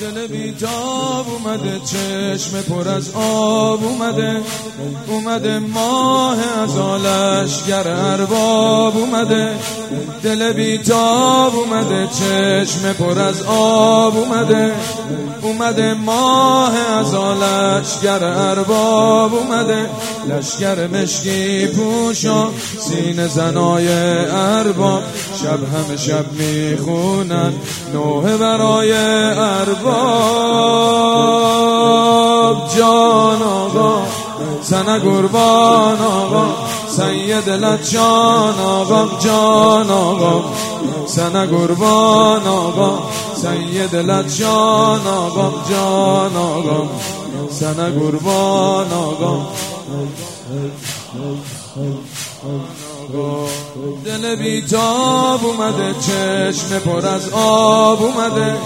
دل بیتاب اومده چشم پر از آب اومده. اومده ماه از آلشگر ارباب اومده. دل بیتاب اومده چشم پر از آب اومده. اومده ماه از آلشگر ارباب اومده. لشگر مشکی پوشا سین زنای ارباب شب همه شب می‌خونن. نوه برای ارباب. جان آقا سن قربان آقا سید لجان آقا جان آقا. سن قربان آقا سید لجان آقا جان آقا. سن قربان آقا. دل بیتاب اومده چشم پر از آب اومده.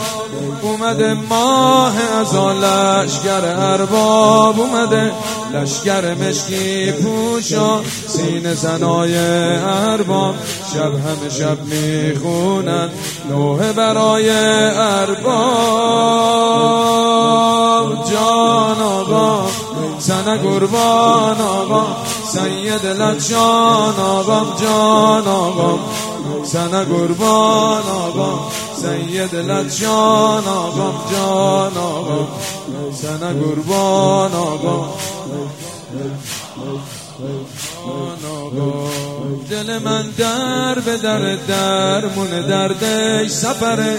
اومده ماه از آن لشگر ارباب اومده. لشگر مشکی پوشا سین زنای ارباب. شب همه شب می‌خونن نوه برای ارباب. سن قربان آقا سید لجان آقا جان آقا سن قربان آقا سید لجان آقا جان آقا سن قربان آقا دل من در به در درمون دردش سفره.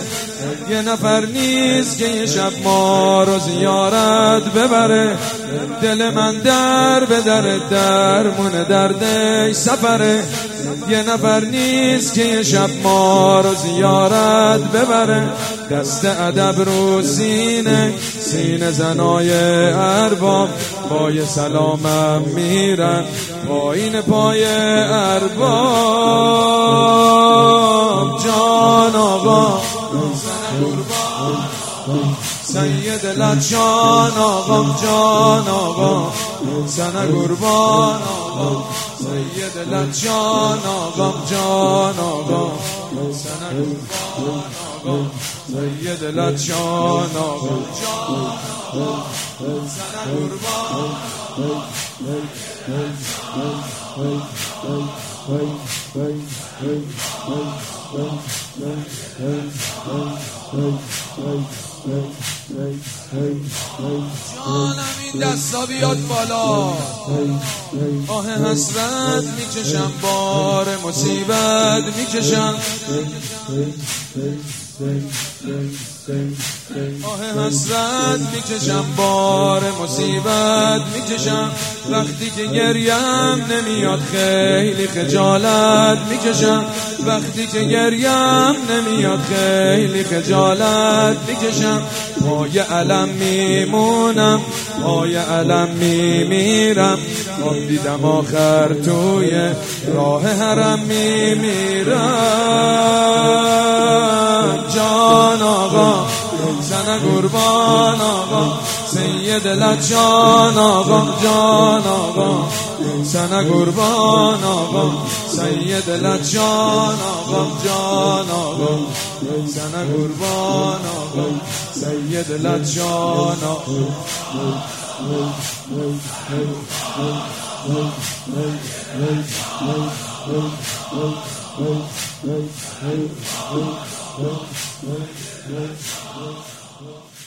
یه نفر نیست که یه شب ما رو زیارت ببره. دل من در به در درمون دردش سفره. یه نفر نیست که یه شب ما رو زیارت ببره. دست ادب رو سینه سینه زنای ارباب پای سلامم میرن. پایین پای ارباب جان. سید لجان آقا جان آقا سن قربان آقا سید لجان آقا جان آقا سن قربان آقا سید لجان آقا جان قربان جانم این دستا بیاد بالا. آه حسرت می‌کشم بار مصیبت می‌کشم. آه حسرت می‌کشم بار مصیبت می‌کشم. وقتی که گریم نمیاد خیلی خجالت می‌کشم. وقتی که گریم نمیاد خیلی خجالت می‌کشم. پای علم میمونم پای علم میمیرم. خب دیدم آخر توی راه حرم میمیرم. قربان آقا سید لجان آقا جان آقا سن قربان آقا سید لجان آقا جان آقا سن قربان آقا سید لجان آقا. love.